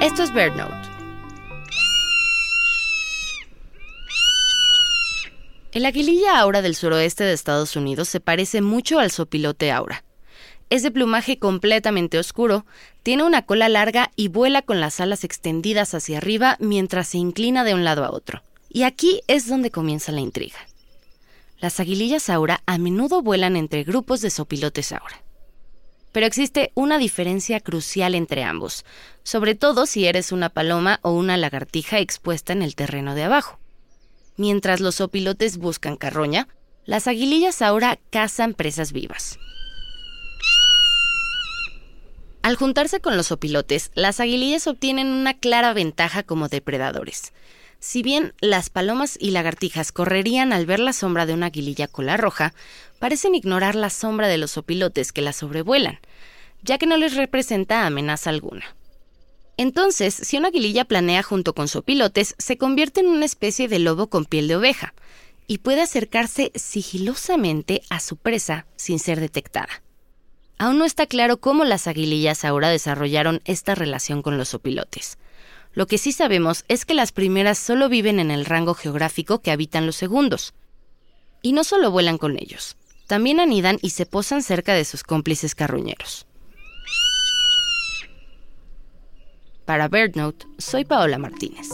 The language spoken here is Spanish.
es BirdNote. El aguililla aura del suroeste de Estados Unidos se parece mucho al sopilote aura. Es de plumaje completamente oscuro, tiene una cola larga y vuela con las alas extendidas hacia arriba mientras se inclina de un lado a otro. Y aquí es donde comienza la intriga. Las aguilillas aura a menudo vuelan entre grupos de sopilotes aura. Pero existe una diferencia crucial entre ambos, sobre todo si eres una paloma o una lagartija expuesta en el terreno de abajo. Mientras los opilotes buscan carroña, las aguilillas ahora cazan presas vivas. Al juntarse con los opilotes, las aguilillas obtienen una clara ventaja como depredadores. Si bien las palomas y lagartijas correrían al ver la sombra de una aguililla cola roja, parecen ignorar la sombra de los opilotes que la sobrevuelan, ya que no les representa amenaza alguna. Entonces, si una aguililla planea junto con sopilotes, se convierte en una especie de lobo con piel de oveja y puede acercarse sigilosamente a su presa sin ser detectada. Aún no está claro cómo las aguilillas ahora desarrollaron esta relación con los sopilotes. Lo que sí sabemos es que las primeras solo viven en el rango geográfico que habitan los segundos. Y no solo vuelan con ellos, también anidan y se posan cerca de sus cómplices carruñeros. Para BirdNote, soy Paola Martínez.